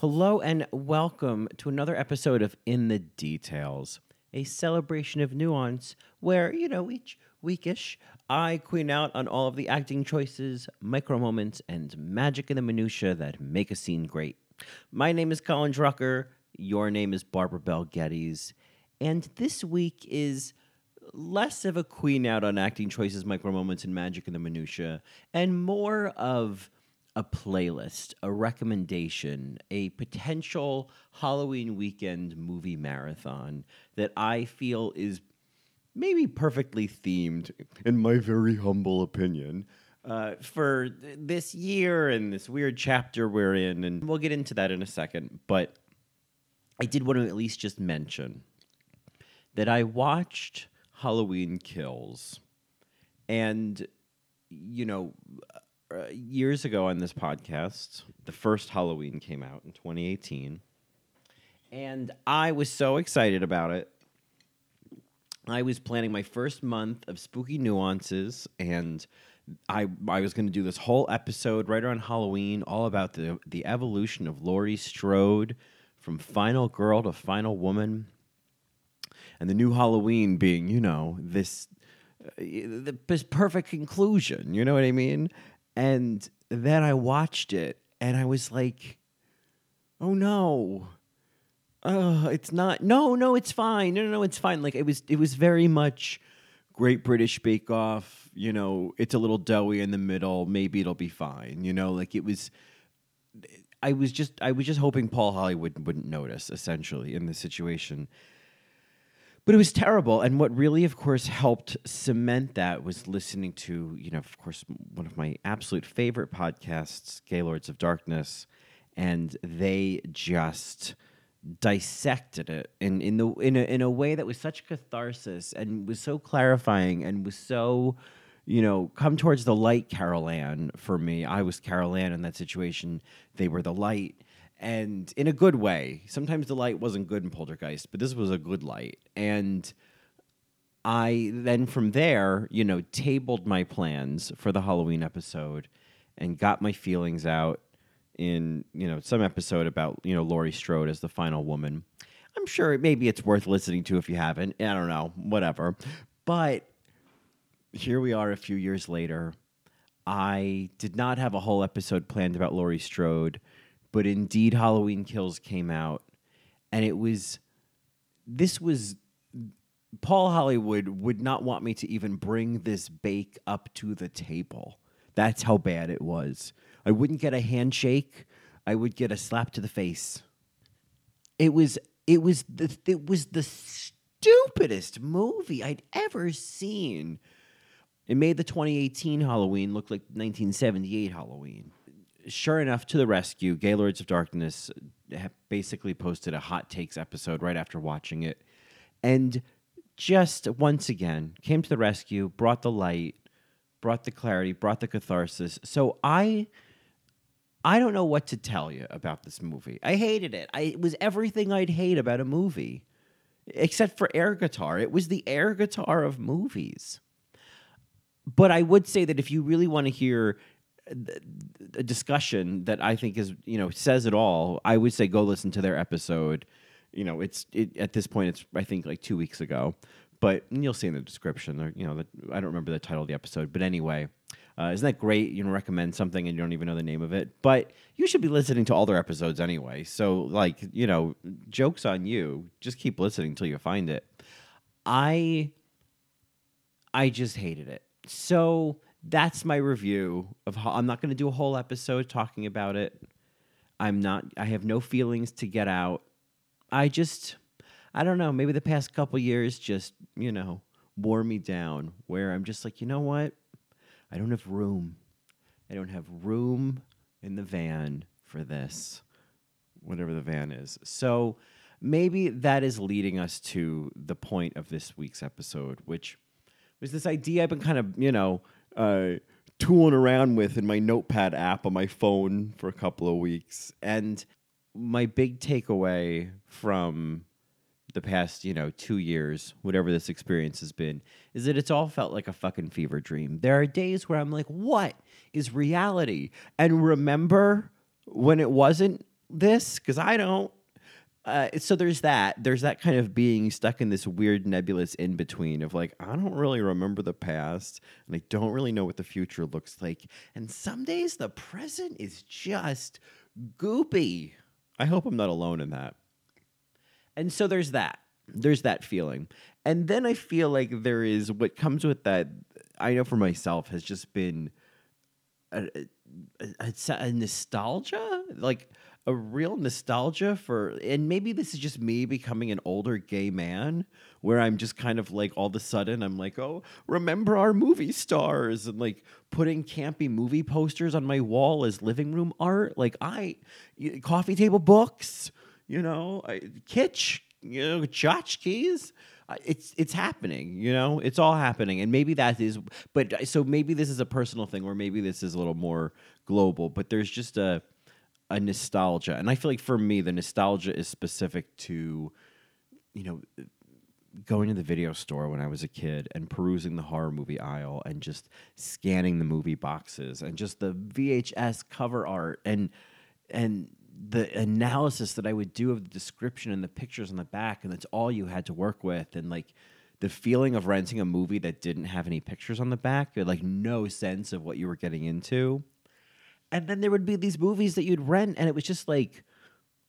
Hello and welcome to another episode of In the Details, a celebration of nuance where, you know, each weekish I queen out on all of the acting choices, micro moments, and magic in the minutia that make a scene great. My name is Colin Drucker. Your name is Barbara Bell Geddes. And this week is less of a queen out on acting choices, micro moments, and magic in the minutia, and more of a playlist, a recommendation, a potential Halloween weekend movie marathon that I feel is maybe perfectly themed, in my very humble opinion, uh, for th- this year and this weird chapter we're in. And we'll get into that in a second. But I did want to at least just mention that I watched Halloween Kills. And, you know, uh, years ago on this podcast, the first Halloween came out in 2018. And I was so excited about it. I was planning my first month of spooky nuances, and I I was going to do this whole episode right around Halloween, all about the the evolution of Laurie Strode from final girl to final woman, and the new Halloween being, you know, this uh, the, this perfect conclusion. You know what I mean? And then I watched it, and I was like, "Oh no." Oh, it's not. No, no, it's fine. No, no, no, it's fine. Like it was, it was very much Great British Bake Off. You know, it's a little doughy in the middle. Maybe it'll be fine. You know, like it was. I was just, I was just hoping Paul Hollywood wouldn't notice, essentially, in this situation. But it was terrible. And what really, of course, helped cement that was listening to, you know, of course, one of my absolute favorite podcasts, Gaylords of Darkness, and they just dissected it in in the in a in a way that was such catharsis and was so clarifying and was so you know come towards the light Carol Anne for me I was Carol Anne in that situation they were the light and in a good way sometimes the light wasn't good in Poltergeist but this was a good light and I then from there you know tabled my plans for the Halloween episode and got my feelings out in you know some episode about you know Laurie Strode as the final woman. I'm sure maybe it's worth listening to if you haven't. I don't know, whatever. But here we are a few years later. I did not have a whole episode planned about Laurie Strode, but indeed Halloween Kills came out and it was this was Paul Hollywood would not want me to even bring this bake up to the table. That's how bad it was. I wouldn't get a handshake. I would get a slap to the face. It was it was the it was the stupidest movie I'd ever seen. It made the 2018 Halloween look like 1978 Halloween. Sure enough, to the rescue, Gaylords of Darkness basically posted a hot takes episode right after watching it, and just once again came to the rescue, brought the light, brought the clarity, brought the catharsis. So I I don't know what to tell you about this movie. I hated it. I, it was everything I'd hate about a movie, except for air guitar. It was the air guitar of movies. But I would say that if you really want to hear a discussion that I think is you know says it all, I would say go listen to their episode. You know, it's it, at this point it's I think like two weeks ago, but you'll see in the description. Or, you know, the, I don't remember the title of the episode, but anyway. Uh, isn't that great? You know, recommend something and you don't even know the name of it, but you should be listening to all their episodes anyway. So, like, you know, jokes on you. Just keep listening until you find it. I, I just hated it. So that's my review of. How, I'm not going to do a whole episode talking about it. I'm not. I have no feelings to get out. I just, I don't know. Maybe the past couple years just, you know, wore me down. Where I'm just like, you know what? I don't have room. I don't have room in the van for this, whatever the van is. So maybe that is leading us to the point of this week's episode, which was this idea I've been kind of, you know, uh, tooling around with in my notepad app on my phone for a couple of weeks. And my big takeaway from the past, you know, two years, whatever this experience has been, is that it's all felt like a fucking fever dream. There are days where I'm like, what is reality? And remember when it wasn't this? Because I don't. Uh, so there's that. There's that kind of being stuck in this weird nebulous in between of like, I don't really remember the past and I don't really know what the future looks like. And some days the present is just goopy. I hope I'm not alone in that. And so there's that. There's that feeling. And then I feel like there is what comes with that, I know for myself, has just been a, a, a nostalgia. Like, a real nostalgia for and maybe this is just me becoming an older gay man where I'm just kind of like all of a sudden I'm like, "Oh, remember our movie stars?" and like putting campy movie posters on my wall as living room art. Like I coffee table books, you know, I, kitsch, you know, tchotchkes it's it's happening you know it's all happening and maybe that is but so maybe this is a personal thing or maybe this is a little more global but there's just a a nostalgia. And I feel like for me, the nostalgia is specific to, you know, going to the video store when I was a kid and perusing the horror movie aisle and just scanning the movie boxes and just the VHS cover art and and the analysis that I would do of the description and the pictures on the back and that's all you had to work with and like the feeling of renting a movie that didn't have any pictures on the back, you had like no sense of what you were getting into and then there would be these movies that you'd rent, and it was just like,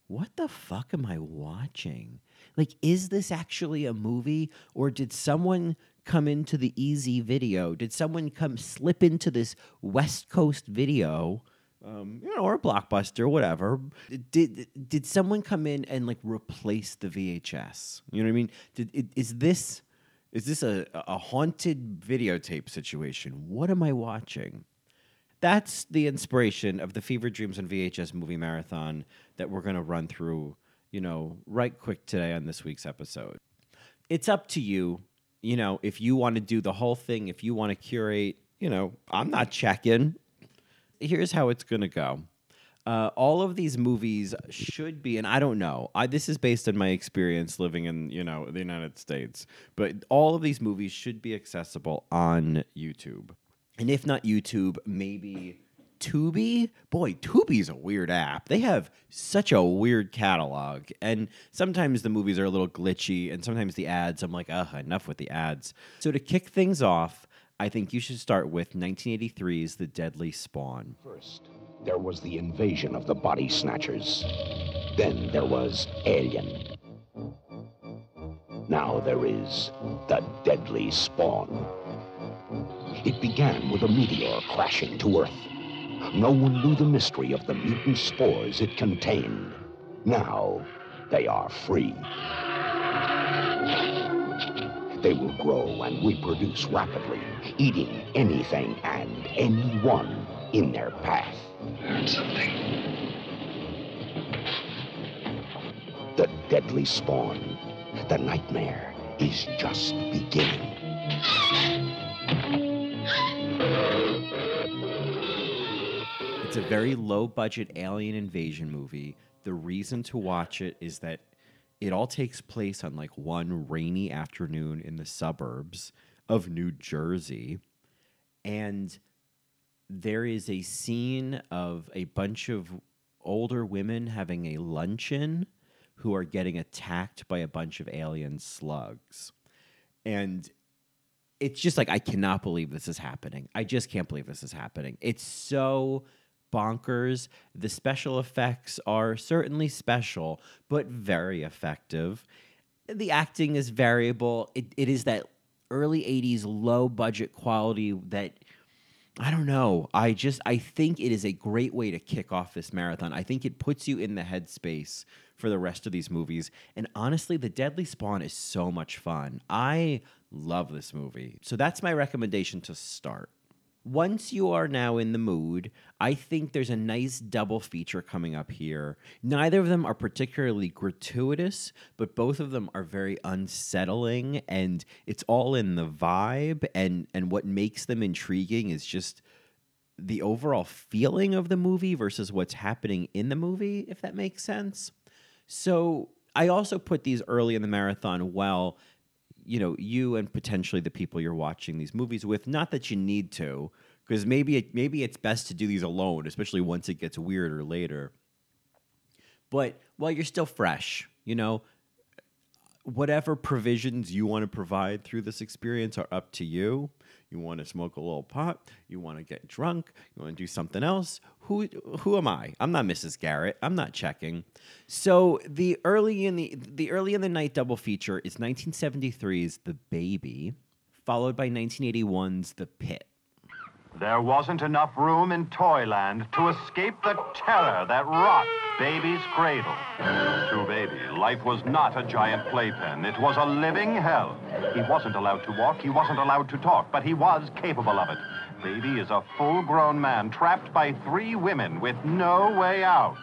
what the fuck am I watching? Like, is this actually a movie, or did someone come into the easy video? Did someone come slip into this West Coast video? Um, you know, or blockbuster, whatever. Did did someone come in and like replace the VHS? You know what I mean? Did is this is this a, a haunted videotape situation? What am I watching? That's the inspiration of the Fever Dreams and VHS movie marathon that we're going to run through, you know, right quick today on this week's episode. It's up to you, you know, if you want to do the whole thing, if you want to curate, you know, I'm not checking. Here's how it's going to go. Uh, all of these movies should be, and I don't know. I, this is based on my experience living in, you know, the United States. But all of these movies should be accessible on YouTube and if not YouTube, maybe Tubi. Boy, Tubi's a weird app. They have such a weird catalog, and sometimes the movies are a little glitchy, and sometimes the ads. I'm like, ugh, enough with the ads. So to kick things off, I think you should start with 1983's The Deadly Spawn. First, there was the invasion of the body snatchers. Then there was Alien. Now there is the Deadly Spawn. It began with a meteor crashing to Earth. No one knew the mystery of the mutant spores it contained. Now, they are free. They will grow and reproduce rapidly, eating anything and anyone in their path. Learn something. The deadly spawn. The nightmare is just beginning. It's a very low budget alien invasion movie. The reason to watch it is that it all takes place on like one rainy afternoon in the suburbs of New Jersey. And there is a scene of a bunch of older women having a luncheon who are getting attacked by a bunch of alien slugs. And it's just like I cannot believe this is happening. I just can't believe this is happening. It's so bonkers. The special effects are certainly special, but very effective. The acting is variable. It, it is that early 80s low budget quality that I don't know. I just I think it is a great way to kick off this marathon. I think it puts you in the headspace for the rest of these movies. And honestly, The Deadly Spawn is so much fun. I love this movie. So that's my recommendation to start. Once you are now in the mood, I think there's a nice double feature coming up here. Neither of them are particularly gratuitous, but both of them are very unsettling and it's all in the vibe and and what makes them intriguing is just the overall feeling of the movie versus what's happening in the movie, if that makes sense. So, I also put these early in the marathon well you know you and potentially the people you're watching these movies with not that you need to because maybe it, maybe it's best to do these alone especially once it gets weirder later. But while you're still fresh you know whatever provisions you want to provide through this experience are up to you you want to smoke a little pot, you want to get drunk, you want to do something else. Who who am I? I'm not Mrs. Garrett. I'm not checking. So the early in the the early in the night double feature is 1973's The Baby, followed by 1981's The Pit. There wasn't enough room in Toyland to escape the terror that rocked Baby's cradle. To Baby, life was not a giant playpen. It was a living hell. He wasn't allowed to walk, he wasn't allowed to talk, but he was capable of it. Baby is a full-grown man trapped by three women with no way out.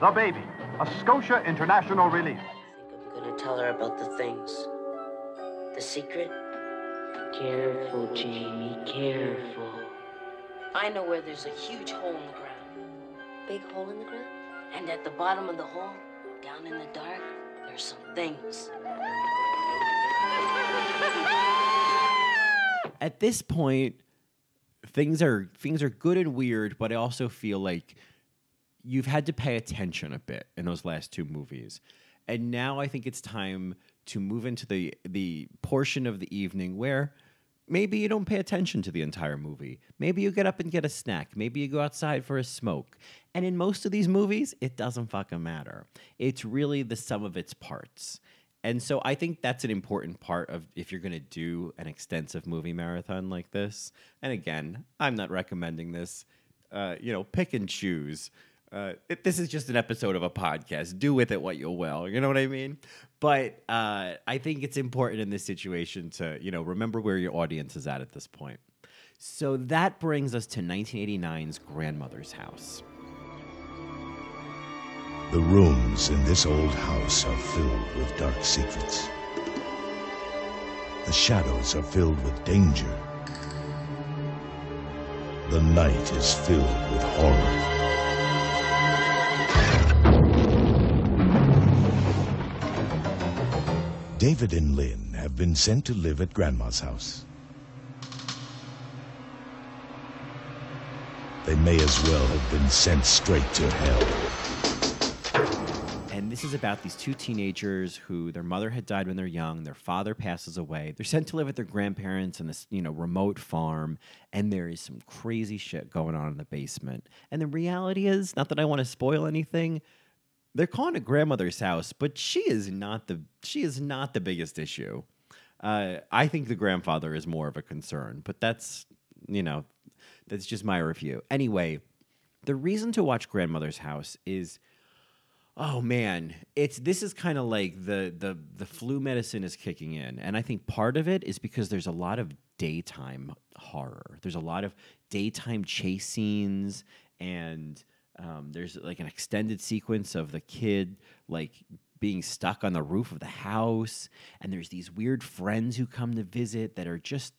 The Baby, a Scotia International release. I think I'm gonna tell her about the things. The secret? Careful, Jamie, careful. I know where there's a huge hole in the ground. Big hole in the ground? And at the bottom of the hole, down in the dark, there's some things. At this point, things are things are good and weird, but I also feel like you've had to pay attention a bit in those last two movies. And now I think it's time to move into the the portion of the evening where maybe you don't pay attention to the entire movie. Maybe you get up and get a snack. Maybe you go outside for a smoke. And in most of these movies, it doesn't fucking matter. It's really the sum of its parts. And so I think that's an important part of if you're going to do an extensive movie marathon like this. And again, I'm not recommending this. Uh, you know, pick and choose. Uh, it, this is just an episode of a podcast. Do with it what you will. You know what I mean? But uh, I think it's important in this situation to, you know, remember where your audience is at at this point. So that brings us to 1989's Grandmother's House. The rooms in this old house are filled with dark secrets. The shadows are filled with danger. The night is filled with horror. David and Lynn have been sent to live at Grandma's house. They may as well have been sent straight to hell. And this is about these two teenagers who their mother had died when they're young, their father passes away. They're sent to live with their grandparents in this, you know, remote farm, and there is some crazy shit going on in the basement. And the reality is, not that I want to spoil anything, they're calling it grandmother's house, but she is not the she is not the biggest issue. Uh, I think the grandfather is more of a concern, but that's you know that's just my review. Anyway, the reason to watch Grandmother's House is oh man, it's this is kind of like the the the flu medicine is kicking in, and I think part of it is because there's a lot of daytime horror. There's a lot of daytime chase scenes and um, there's like an extended sequence of the kid like being stuck on the roof of the house, and there's these weird friends who come to visit that are just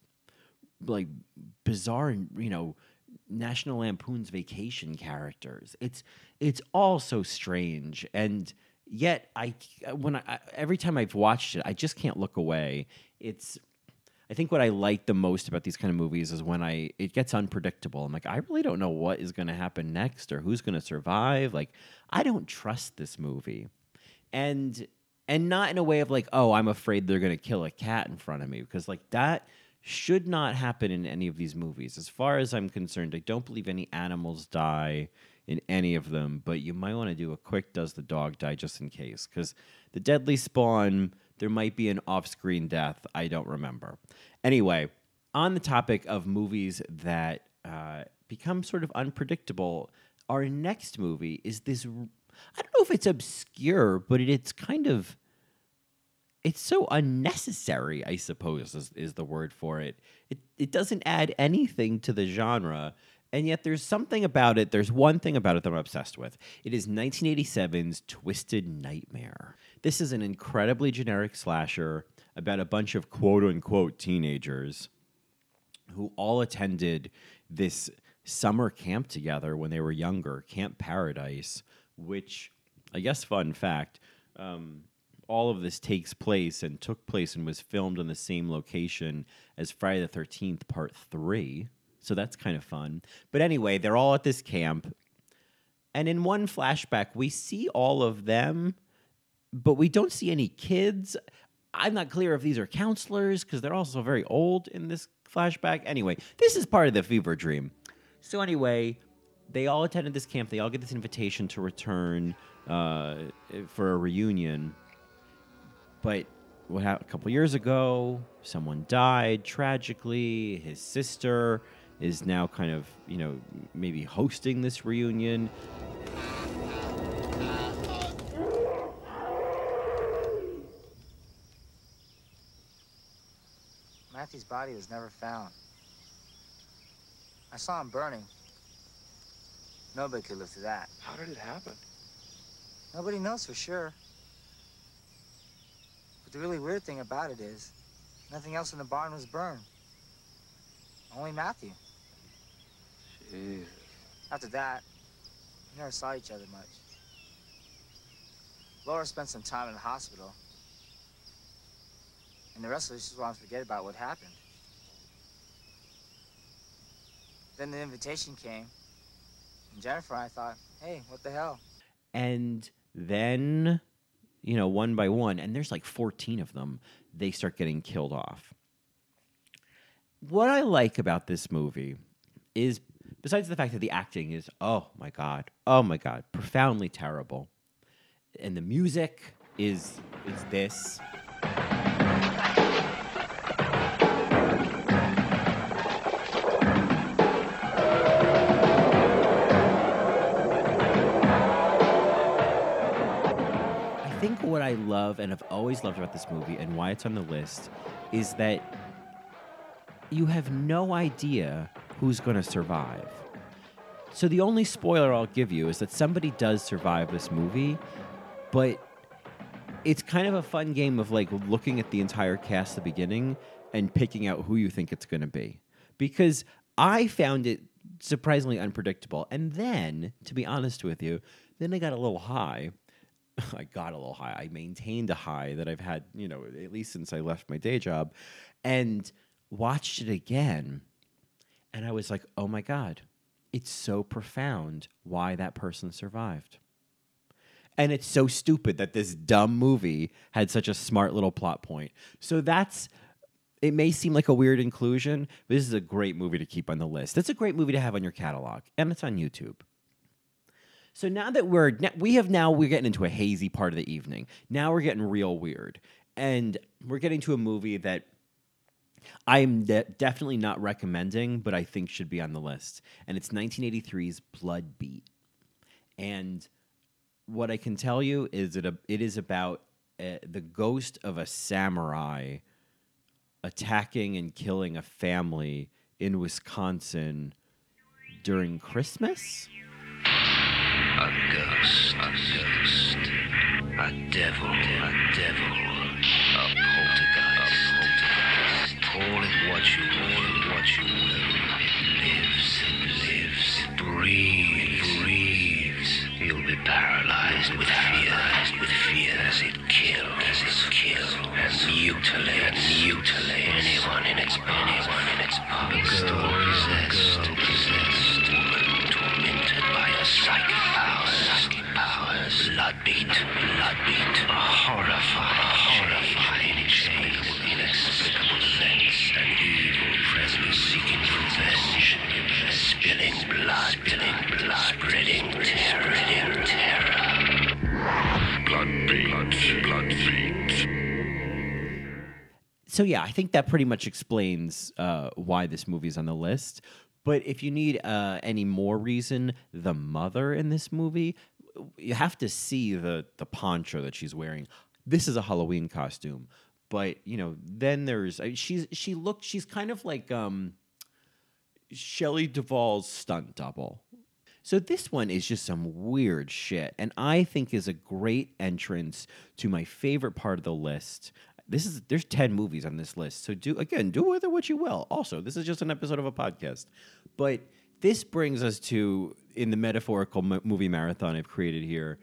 like bizarre and you know National Lampoon's Vacation characters. It's it's all so strange, and yet I when I every time I've watched it, I just can't look away. It's I think what I like the most about these kind of movies is when I it gets unpredictable. I'm like, I really don't know what is going to happen next or who's going to survive. Like, I don't trust this movie, and and not in a way of like, oh, I'm afraid they're going to kill a cat in front of me because like that should not happen in any of these movies. As far as I'm concerned, I don't believe any animals die in any of them, but you might want to do a quick does the dog die just in case because the deadly spawn there might be an off screen death. I don't remember. Anyway, on the topic of movies that uh, become sort of unpredictable, our next movie is this. I don't know if it's obscure, but it's kind of it's so unnecessary, I suppose is, is the word for it. It it doesn't add anything to the genre. And yet there's something about it. There's one thing about it that I'm obsessed with. It is 1987's Twisted Nightmare. This is an incredibly generic slasher about a bunch of quote unquote teenagers who all attended this summer camp together when they were younger, Camp Paradise, which I guess fun fact, um, all of this takes place and took place and was filmed on the same location as Friday the 13th, part three. So that's kind of fun. But anyway, they're all at this camp. And in one flashback, we see all of them, but we don't see any kids. I'm not clear if these are counselors because they're also very old in this flashback. Anyway, this is part of the fever dream. So, anyway, they all attended this camp. They all get this invitation to return uh, for a reunion. But what happened a couple years ago? Someone died tragically. His sister is now kind of, you know, maybe hosting this reunion. Matthew's body was never found. I saw him burning. Nobody could live through that. How did it happen? Nobody knows for sure. But the really weird thing about it is, nothing else in the barn was burned. Only Matthew. Jeez. After that, we never saw each other much. Laura spent some time in the hospital. And the rest of us just want to forget about what happened. Then the invitation came. And Jennifer and I thought, hey, what the hell? And then, you know, one by one, and there's like 14 of them, they start getting killed off. What I like about this movie is, besides the fact that the acting is, oh my God, oh my God, profoundly terrible, and the music is is this. What I love and have always loved about this movie and why it's on the list is that you have no idea who's going to survive. So the only spoiler I'll give you is that somebody does survive this movie, but it's kind of a fun game of like looking at the entire cast at the beginning and picking out who you think it's going to be. Because I found it surprisingly unpredictable. And then, to be honest with you, then I got a little high. I got a little high. I maintained a high that I've had, you know, at least since I left my day job and watched it again. And I was like, oh my God, it's so profound why that person survived. And it's so stupid that this dumb movie had such a smart little plot point. So that's it may seem like a weird inclusion, but this is a great movie to keep on the list. It's a great movie to have on your catalog, and it's on YouTube. So now that we're we have now we're getting into a hazy part of the evening. Now we're getting real weird, and we're getting to a movie that I'm de- definitely not recommending, but I think should be on the list. And it's 1983's Blood Beat. And what I can tell you is that it is about uh, the ghost of a samurai attacking and killing a family in Wisconsin during Christmas. A ghost, a ghost, a devil, a devil, a poltergeist, a poltergeist. Call it what you will, what you will. It lives, lives, breathes, breathes. You'll be paralyzed with fear, with fear as it kills, as it kills, and mutilates, mutilates anyone in its anyone in its path. So yeah, I think that pretty much explains uh, why this movie is on the list. But if you need uh, any more reason, the mother in this movie, you have to see the the poncho that she's wearing. this is a Halloween costume. But you know, then there's I- she's she looked she's kind of like um Shelley Duvall's stunt double. So this one is just some weird shit, and I think is a great entrance to my favorite part of the list. This is there's ten movies on this list, so do again do with it what you will. Also, this is just an episode of a podcast, but this brings us to in the metaphorical mo- movie marathon I've created here.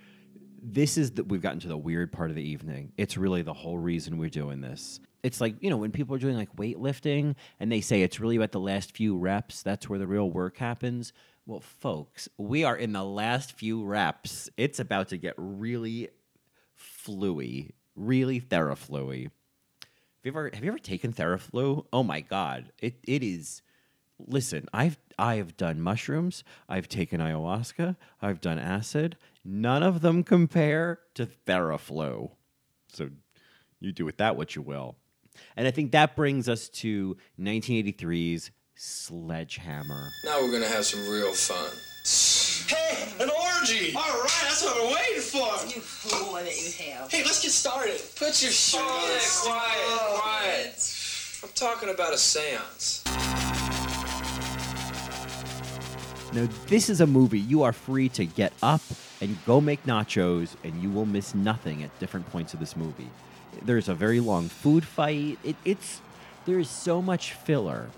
This is that we've gotten to the weird part of the evening. It's really the whole reason we're doing this. It's like you know when people are doing like weightlifting and they say it's really about the last few reps. That's where the real work happens. Well, folks, we are in the last few reps. It's about to get really fluey, really therafluey. Have you ever have you ever taken Theraflu? Oh my god, it it is. Listen, I've I have done mushrooms. I've taken ayahuasca. I've done acid. None of them compare to Theraflu. So you do with that what you will. And I think that brings us to 1983's Sledgehammer. Now we're gonna have some real fun. Hey, an orgy! All right, that's what we're waiting for. You fool that you have. Hey, let's get started. Put your shoes Oh, on. Quiet, quiet. I'm talking about a seance. Now, this is a movie you are free to get up and go make nachos, and you will miss nothing at different points of this movie. There's a very long food fight. It, it's there is so much filler,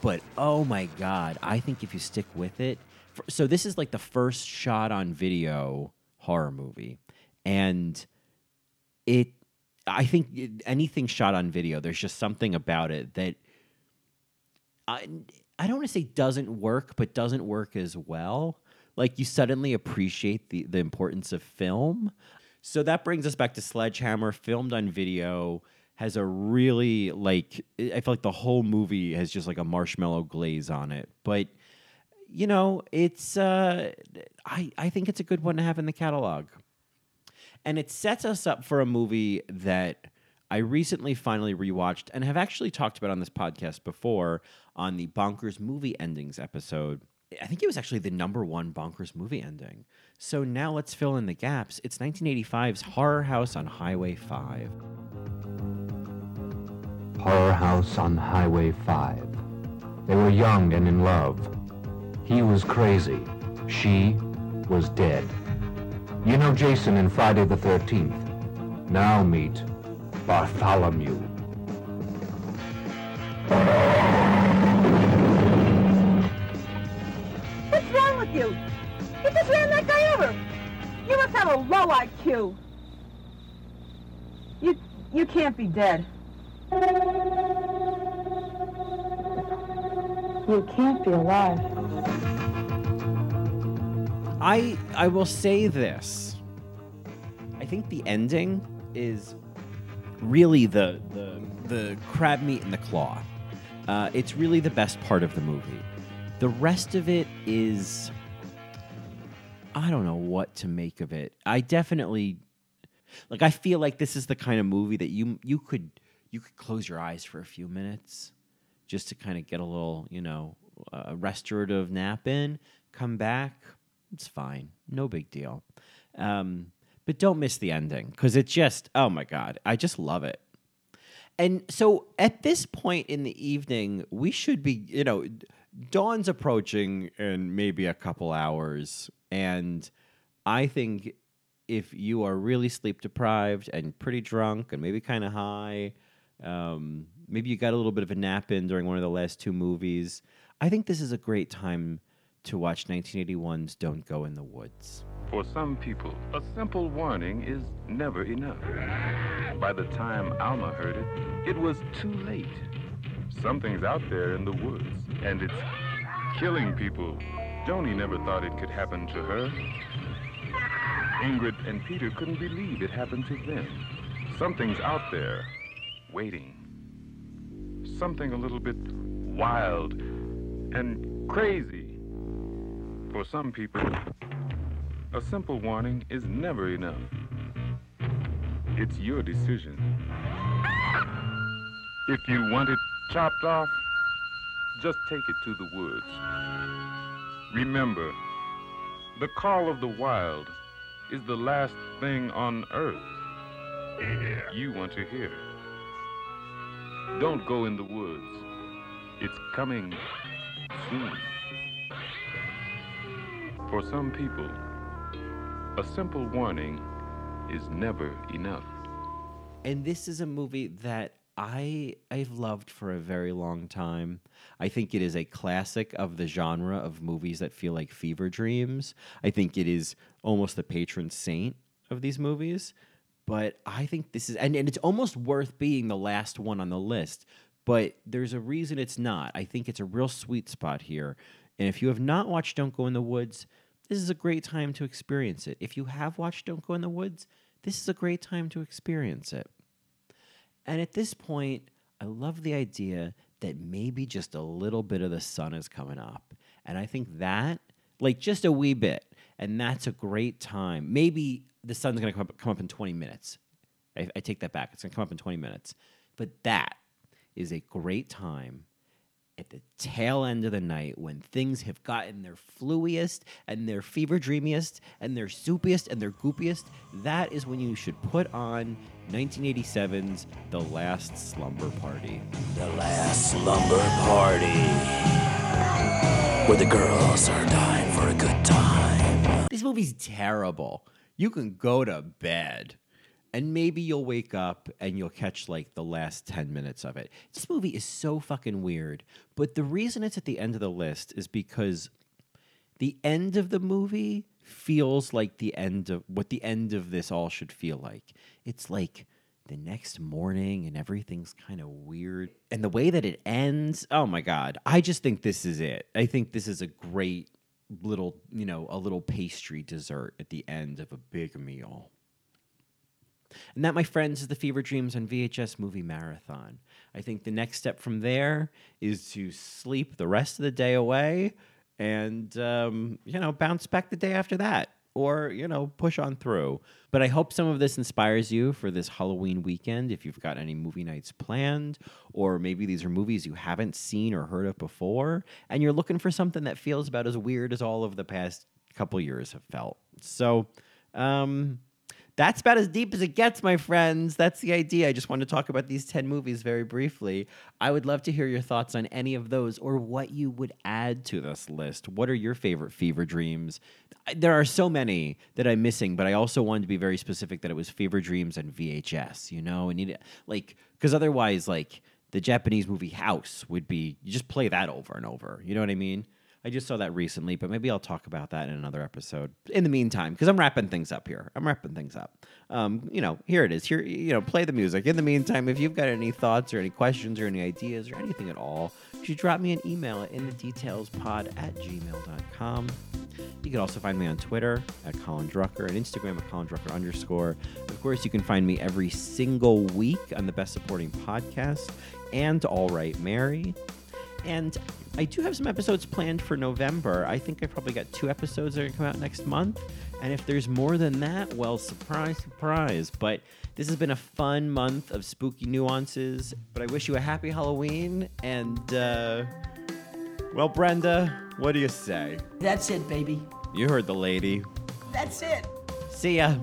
but oh my god, I think if you stick with it, for, so this is like the first shot on video horror movie, and it, I think anything shot on video, there's just something about it that I, I don't want to say doesn't work, but doesn't work as well. Like you suddenly appreciate the, the importance of film. So that brings us back to Sledgehammer, filmed on video, has a really like I feel like the whole movie has just like a marshmallow glaze on it. But you know, it's uh I I think it's a good one to have in the catalog. And it sets us up for a movie that I recently finally rewatched and have actually talked about on this podcast before on the Bonkers movie endings episode. I think it was actually the number one Bonkers movie ending. So now let's fill in the gaps. It's 1985's Horror House on Highway 5. Horror House on Highway 5. They were young and in love. He was crazy. She was dead. You know Jason in Friday the 13th. Now meet Bartholomew. What's wrong with you? You just ran that guy over. You must have a low IQ. You you can't be dead. You can't be alive. I I will say this. I think the ending is really the the the crab meat in the claw. Uh, it's really the best part of the movie. The rest of it is I don't know what to make of it. I definitely like I feel like this is the kind of movie that you you could you could close your eyes for a few minutes just to kind of get a little, you know, uh, restorative nap in, come back, it's fine. No big deal. Um, but don't miss the ending because it's just, oh my God, I just love it. And so at this point in the evening, we should be, you know, dawn's approaching in maybe a couple hours. And I think if you are really sleep deprived and pretty drunk and maybe kind of high, um, maybe you got a little bit of a nap in during one of the last two movies, I think this is a great time to watch 1981's Don't Go in the Woods. For some people, a simple warning is never enough. By the time Alma heard it, it was too late. Something's out there in the woods, and it's killing people. Joni never thought it could happen to her. Ingrid and Peter couldn't believe it happened to them. Something's out there, waiting. Something a little bit wild and crazy. For some people, a simple warning is never enough. It's your decision. If you want it chopped off, just take it to the woods. Remember, the call of the wild is the last thing on earth. you want to hear. Don't go in the woods. It's coming soon. For some people, a simple warning is never enough. And this is a movie that I I've loved for a very long time. I think it is a classic of the genre of movies that feel like fever dreams. I think it is almost the patron saint of these movies. But I think this is and, and it's almost worth being the last one on the list. But there's a reason it's not. I think it's a real sweet spot here. And if you have not watched Don't Go in the Woods, this is a great time to experience it. If you have watched Don't Go in the Woods, this is a great time to experience it. And at this point, I love the idea that maybe just a little bit of the sun is coming up. And I think that, like just a wee bit, and that's a great time. Maybe the sun's going to come up, come up in 20 minutes. I, I take that back. It's going to come up in 20 minutes. But that is a great time at the tail end of the night when things have gotten their fluiest and their fever dreamiest and their soupiest and their goopiest, that is when you should put on 1987's The Last Slumber Party. The Last Slumber Party. Where the girls are dying for a good time. This movie's terrible. You can go to bed and maybe you'll wake up and you'll catch like the last 10 minutes of it. This movie is so fucking weird. But the reason it's at the end of the list is because the end of the movie feels like the end of what the end of this all should feel like. It's like the next morning and everything's kind of weird. And the way that it ends, oh my God, I just think this is it. I think this is a great little, you know, a little pastry dessert at the end of a big meal. And that, my friends, is the Fever Dreams on VHS movie marathon. I think the next step from there is to sleep the rest of the day away and, um, you know, bounce back the day after that or, you know, push on through. But I hope some of this inspires you for this Halloween weekend if you've got any movie nights planned, or maybe these are movies you haven't seen or heard of before, and you're looking for something that feels about as weird as all of the past couple years have felt. So, um, that's about as deep as it gets, my friends. That's the idea. I just want to talk about these 10 movies very briefly. I would love to hear your thoughts on any of those or what you would add to this list. What are your favorite fever dreams? There are so many that I'm missing, but I also wanted to be very specific that it was fever dreams and VHS, you know? And need like cuz otherwise like the Japanese movie House would be you just play that over and over. You know what I mean? I just saw that recently, but maybe I'll talk about that in another episode. In the meantime, because I'm wrapping things up here, I'm wrapping things up. Um, you know, here it is. Here, you know, play the music. In the meantime, if you've got any thoughts or any questions or any ideas or anything at all, you should drop me an email at inthedetailspod at gmail.com. You can also find me on Twitter at Colin Drucker and Instagram at Colin Drucker underscore. Of course, you can find me every single week on the Best Supporting Podcast and All Right Mary. And I do have some episodes planned for November. I think I probably got two episodes that are going to come out next month. And if there's more than that, well, surprise, surprise. But this has been a fun month of spooky nuances. But I wish you a happy Halloween. And, uh, well, Brenda, what do you say? That's it, baby. You heard the lady. That's it. See ya.